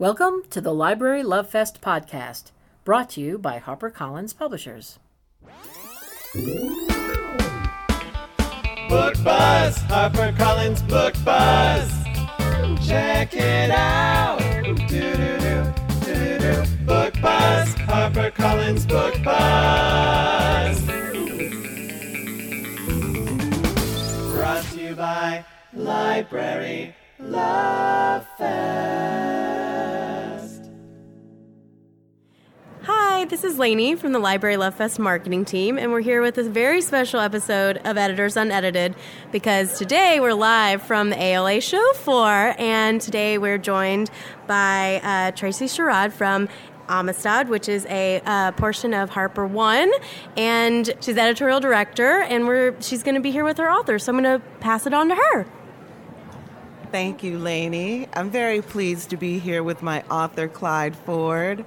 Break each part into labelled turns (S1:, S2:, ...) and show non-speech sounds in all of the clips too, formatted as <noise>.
S1: Welcome to the Library Love Fest podcast, brought to you by HarperCollins Publishers.
S2: Book Buzz, HarperCollins Book Buzz. Check it out. Book Buzz, HarperCollins Book Buzz. Brought to you by Library Love
S3: this is Lainey from the Library Love Fest marketing team, and we're here with a very special episode of Editors Unedited because today we're live from the ALA show floor, and today we're joined by uh, Tracy Sherrod from Amistad, which is a uh, portion of Harper One, and she's editorial director, and we're she's going to be here with her author, so I'm going to pass it on to her.
S4: Thank you, Lainey. I'm very pleased to be here with my author, Clyde Ford.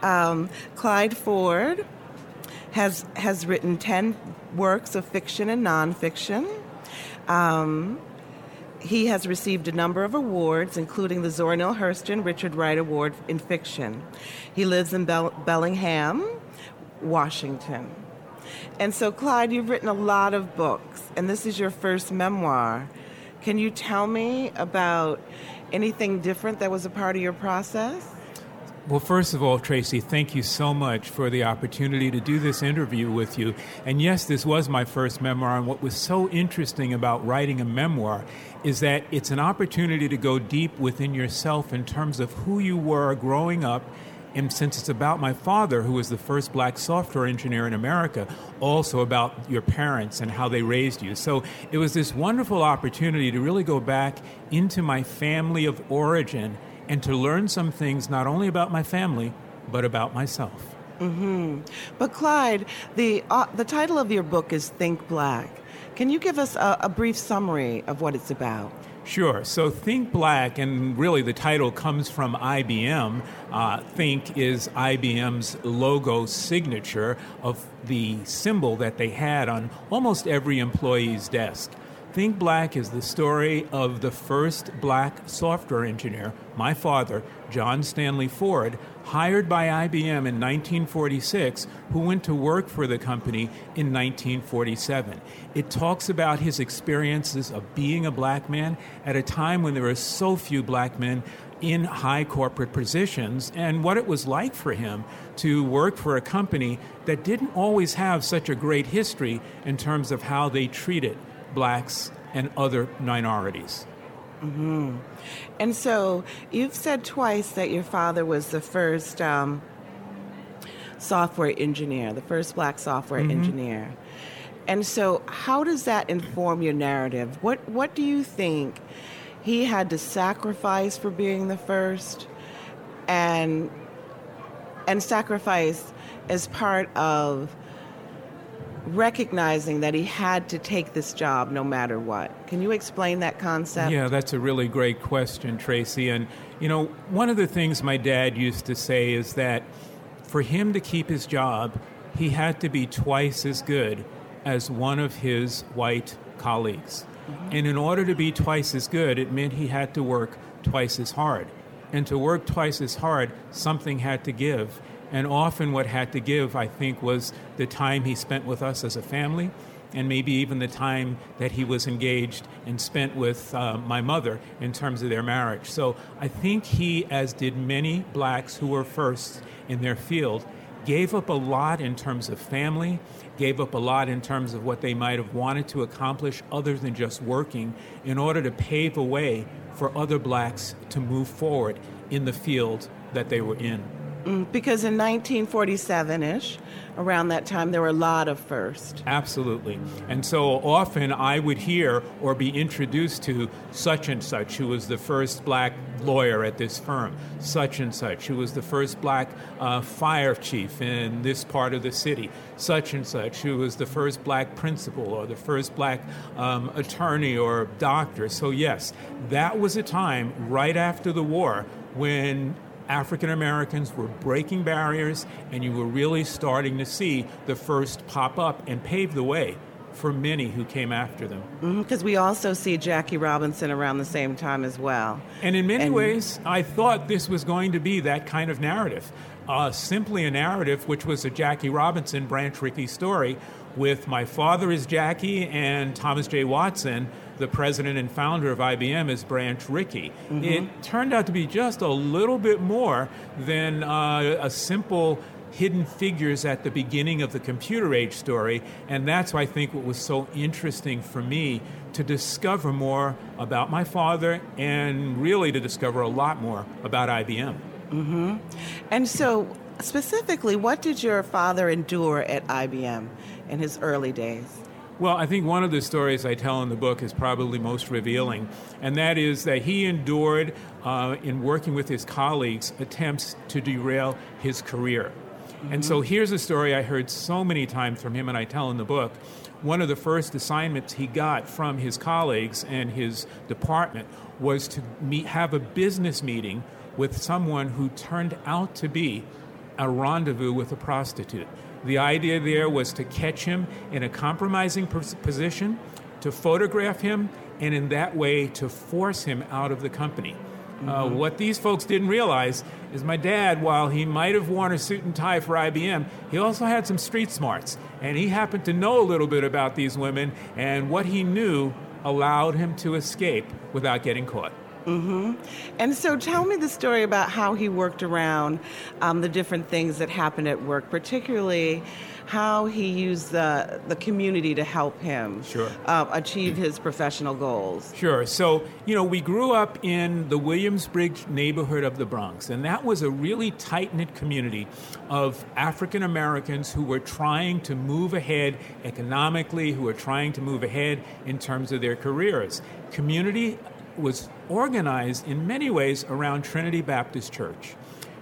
S4: Um, Clyde Ford has has written ten works of fiction and nonfiction. Um, he has received a number of awards, including the Zora Neale Hurston Richard Wright Award in Fiction. He lives in Bell- Bellingham, Washington. And so, Clyde, you've written a lot of books, and this is your first memoir. Can you tell me about anything different that was a part of your process?
S5: Well, first of all, Tracy, thank you so much for the opportunity to do this interview with you. And yes, this was my first memoir. And what was so interesting about writing a memoir is that it's an opportunity to go deep within yourself in terms of who you were growing up. And since it's about my father, who was the first black software engineer in America, also about your parents and how they raised you. So it was this wonderful opportunity to really go back into my family of origin and to learn some things not only about my family, but about myself.
S4: Mm-hmm. But Clyde, the uh, the title of your book is Think Black. Can you give us a, a brief summary of what it's about?
S5: Sure. So Think Black, and really the title comes from IBM. Uh, Think is IBM's logo signature of the symbol that they had on almost every employee's desk. Think Black is the story of the first black software engineer, my father, John Stanley Ford, hired by IBM in 1946, who went to work for the company in 1947. It talks about his experiences of being a black man at a time when there were so few black men in high corporate positions and what it was like for him to work for a company that didn't always have such a great history in terms of how they treated blacks and other minorities.
S4: Mm-hmm. And so you've said twice that your father was the first um, software engineer, the first black software mm-hmm. engineer. And so, how does that inform your narrative? What What do you think he had to sacrifice for being the first, and and sacrifice as part of recognizing that he had to take this job no matter what. Can you explain that concept?
S5: Yeah, that's a really great question, Tracy. And, you know, one of the things my dad used to say is that for him to keep his job, he had to be twice as good as one of his white colleagues. Mm-hmm. And in order to be twice as good, it meant he had to work twice as hard. And to work twice as hard, something had to give. And often, what had to give, I think, was the time he spent with us as a family, and maybe even the time that he was engaged and spent with uh, my mother in terms of their marriage. So I think he, as did many blacks who were first in their field, gave up a lot in terms of family, gave up a lot in terms of what they might have wanted to accomplish other than just working in order to pave a way for other blacks to move forward in the field that they were in.
S4: Mm, because in 1947 ish, around that time, there were a lot of firsts.
S5: Absolutely. And so often I would hear or be introduced to such and such, who was the first black lawyer at this firm, such and such, who was the first black uh, fire chief in this part of the city, such and such, who was the first black principal or the first black um, attorney or doctor. So, yes, that was a time right after the war when African Americans were breaking barriers, and you were really starting to see the first pop up and pave the way for many who came after them.
S4: Because we also see Jackie Robinson around the same time as well.
S5: And in many
S4: And-
S5: ways, I thought this was going to be that kind of narrative. Uh, simply a narrative which was a Jackie Robinson, Branch Rickey story with my father is Jackie and Thomas J. Watson, the president and founder of IBM, is Branch Rickey. It turned out to be just a little bit more than uh, a simple hidden figures at the beginning of the computer age story, and that's why I think what was so interesting for me to discover more about my father and really to discover a lot more about IBM.
S4: And so, specifically, what did your father endure at IBM in his early days?
S5: Well, I think one of the stories I tell in the book is probably most revealing, and that is that he endured, uh, in working with his colleagues, attempts to derail his career. And so here's a story I heard so many times from him, and I tell in the book. One of the first assignments he got from his colleagues and his department was to meet, have a business meeting with someone who turned out to be a rendezvous with a prostitute. The idea there was to catch him in a compromising position, to photograph him, and in that way to force him out of the company. Uh, what these folks didn't realize is my dad, while he might have worn a suit and tie for IBM, he also had some street smarts. And he happened to know a little bit about these women, and what he knew allowed him to escape without getting caught.
S4: And so, tell me the story about how he worked around um, the different things that happened at work, particularly how he used the, the community to help him
S5: Sure.
S4: uh, achieve his professional goals.
S5: Sure. So, you know, we grew up in the Williamsbridge neighborhood of the Bronx, and that was a really tight knit community of African Americans who were trying to move ahead economically, who were trying to move ahead in terms of their careers. Community was organized in many ways around Trinity Baptist Church.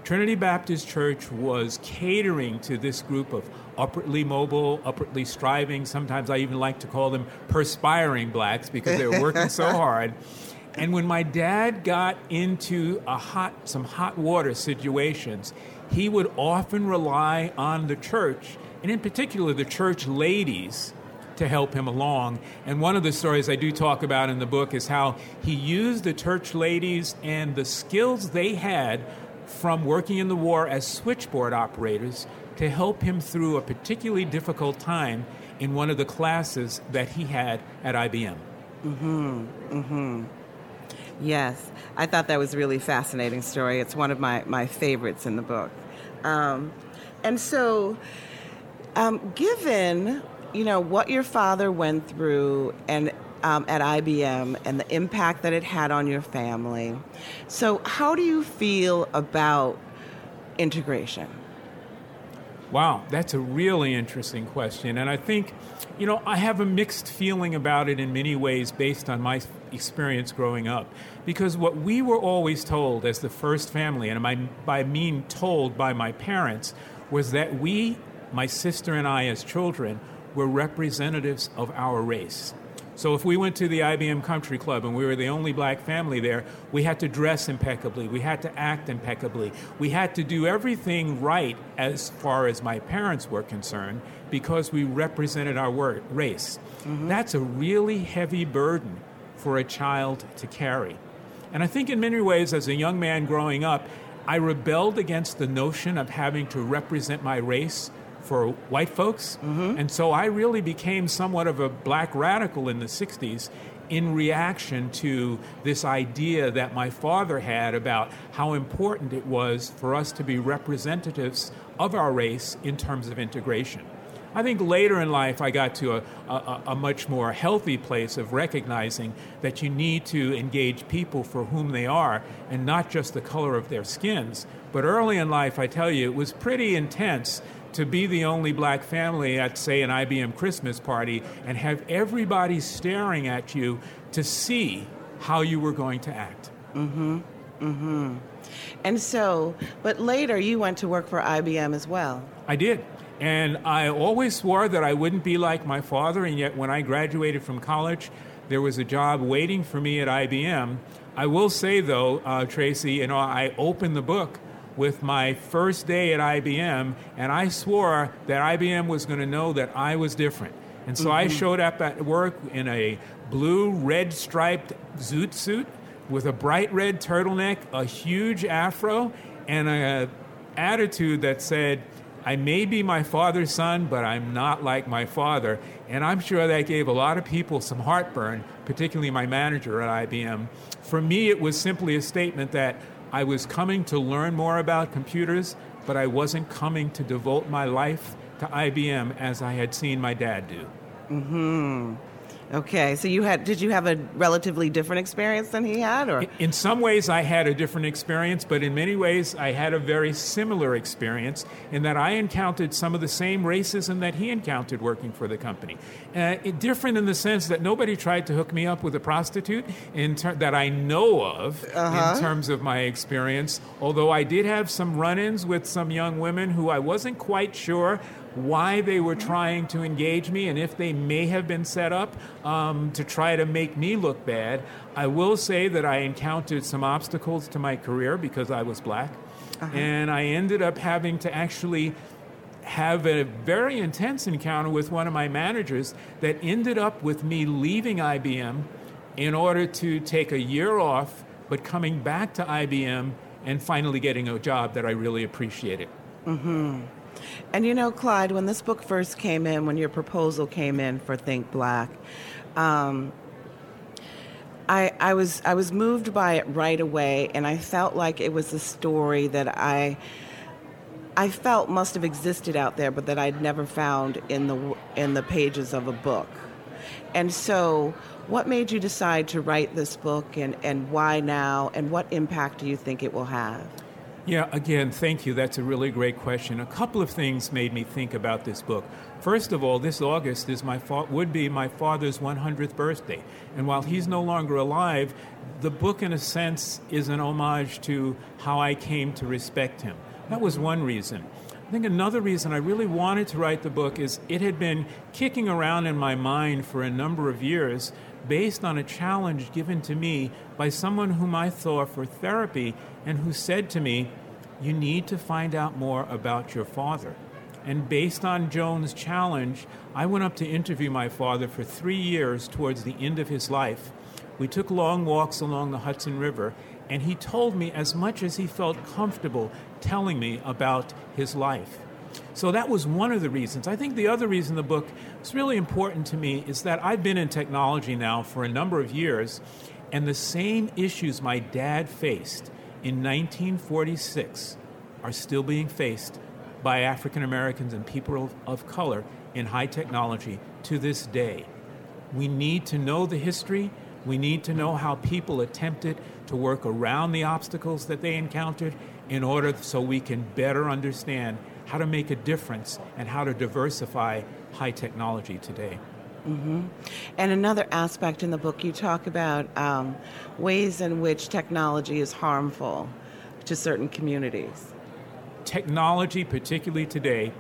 S5: Trinity Baptist Church was catering to this group of upwardly mobile, upwardly striving, sometimes I even like to call them perspiring blacks because they were working so <laughs> hard. And when my dad got into a hot, some hot water situations, he would often rely on the church, and in particular the church ladies, to help him along. And one of the stories I do talk about in the book is how he used the church ladies and the skills they had from working in the war as switchboard operators to help him through a particularly difficult time in one of the classes that he had at IBM. Mhm. Mhm.
S4: Yes, I thought that was a really fascinating story. It's one of my, my favorites in the book. Um, and so, um, given you know what your father went through and um, at IBM and the impact that it had on your family, so how do you feel about integration?
S5: Wow, that's a really interesting question. And I think, you know, I have a mixed feeling about it in many ways based on my experience growing up. Because what we were always told as the first family, and by, by mean told by my parents, was that we, my sister and I as children, were representatives of our race. So if we went to the IBM Country Club and we were the only black family there, we had to dress impeccably, we had to act impeccably, we had to do everything right as far as my parents were concerned because we represented our race. Mm-hmm. That's a really heavy burden for a child to carry. And I think in many ways, as a young man growing up, I rebelled against the notion of having to represent my race for white folks. Mm-hmm. And so I really became somewhat of a black radical in the 60s in reaction to this idea that my father had about how important it was for us to be representatives of our race in terms of integration. I think later in life I got to a, a, a much more healthy place of recognizing that you need to engage people for whom they are and not just the color of their skins. But early in life, I tell you, it was pretty intense to be the only black family at, say, an IBM Christmas party and have everybody staring at you to see how you were going to act. Mm-hmm. Mm-hmm.
S4: And so, but later you went to work for IBM as well.
S5: I did. And I always swore that I wouldn't be like my father, and yet when I graduated from college, there was a job waiting for me at IBM. I will say, though, uh, Tracy, you know, I opened the book with my first day at IBM, and I swore that IBM was going to know that I was different. And so I mm-hmm. showed up at work in a blue, red striped zoot suit with a bright red turtleneck, a huge afro, and an attitude that said, I may be my father's son, but I'm not like my father. And I'm sure that gave a lot of people some heartburn, particularly my manager at IBM. For me, it was simply a statement that I was coming to learn more about computers, but I wasn't coming to devote my life to IBM as I had seen my dad do. Mm-hmm.
S4: Okay, so you had did you have a relatively different experience than he had, or
S5: In some ways, I had a different experience, but in many ways, I had a very similar experience in that I encountered some of the same racism that he encountered working for the company. Uh, different in the sense that nobody tried to hook me up with a prostitute in ter- that I know of in terms of my experience, although I did have some run ins with some young women who I wasn't quite sure why they were trying to engage me and if they may have been set up um, to try to make me look bad. I will say that I encountered some obstacles to my career because I was black. And I ended up having to actually have a very intense encounter with one of my managers that ended up with me leaving IBM in order to take a year off, but coming back to IBM and finally getting a job that I really appreciated.
S4: And you know, Clyde, when this book first came in, when your proposal came in for Think Black, um, I, I was I was moved by it right away, and I felt like it was a story that I I felt must have existed out there, but that I'd never found in the in the pages of a book. And so, what made you decide to write this book, and, and why now, and what impact do you think it will have?
S5: Yeah, again, thank you. That's a really great question. A couple of things made me think about this book. First of all, this August is my fa- would be my father's 100th birthday, and while he's no longer alive, the book, in a sense, is an homage to how I came to respect him. That was one reason. I think another reason I really wanted to write the book is it had been kicking around in my mind for a number of years based on a challenge given to me by someone whom I saw for therapy and who said to me, You need to find out more about your father. And based on Joan's challenge, I went up to interview my father for three years towards the end of his life. We took long walks along the Hudson River, and he told me as much as he felt comfortable telling me about his life. So that was one of the reasons. I think the other reason the book is really important to me is that I've been in technology now for a number of years, and the same issues my dad faced in 1946 are still being faced by African Americans and people of, of color in high technology to this day. We need to know the history. We need to know how people attempted to work around the obstacles that they encountered in order so we can better understand how to make a difference and how to diversify high technology today.
S4: And another aspect in the book, you talk about um, ways in which technology is harmful to certain communities.
S5: technology, particularly today,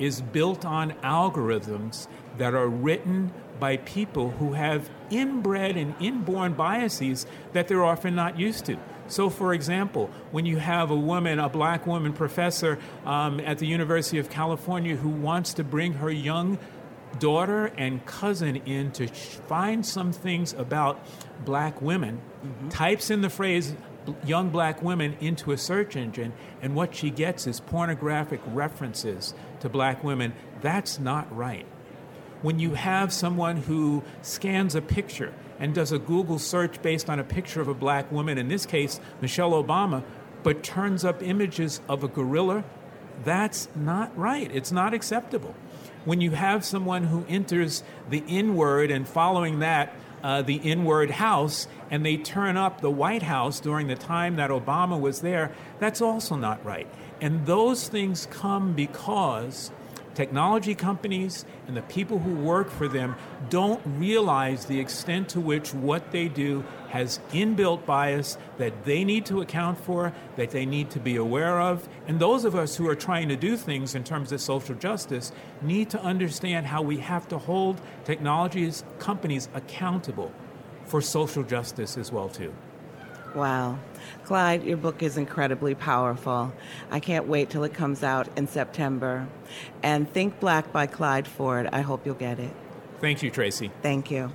S5: is built on algorithms that are written by people who have inbred and inborn biases that they're often not used to. So, for example, when you have a woman, a black woman professor um, at the University of California who wants to bring her young daughter and cousin in to sh- find some things about black women, types in the phrase young black women into a search engine, and what she gets is pornographic references to black women. That's not right. When you have someone who scans a picture and does a Google search based on a picture of a black woman, in this case, Michelle Obama, but turns up images of a gorilla, that's not right. It's not acceptable. When you have someone who enters the N word and following that, uh, the N word house, and they turn up the White House during the time that Obama was there, that's also not right. And those things come because technology companies and the people who work for them don't realize the extent to which what they do has inbuilt bias that they need to account for, that they need to be aware of. And those of us who are trying to do things in terms of social justice need to understand how we have to hold technologies companies accountable for social justice as well too.
S4: Wow. Clyde, your book is incredibly powerful. I can't wait till it comes out in September. And Think Black by Clyde Ford. I hope you'll get it.
S5: Thank you, Tracy.
S4: Thank you.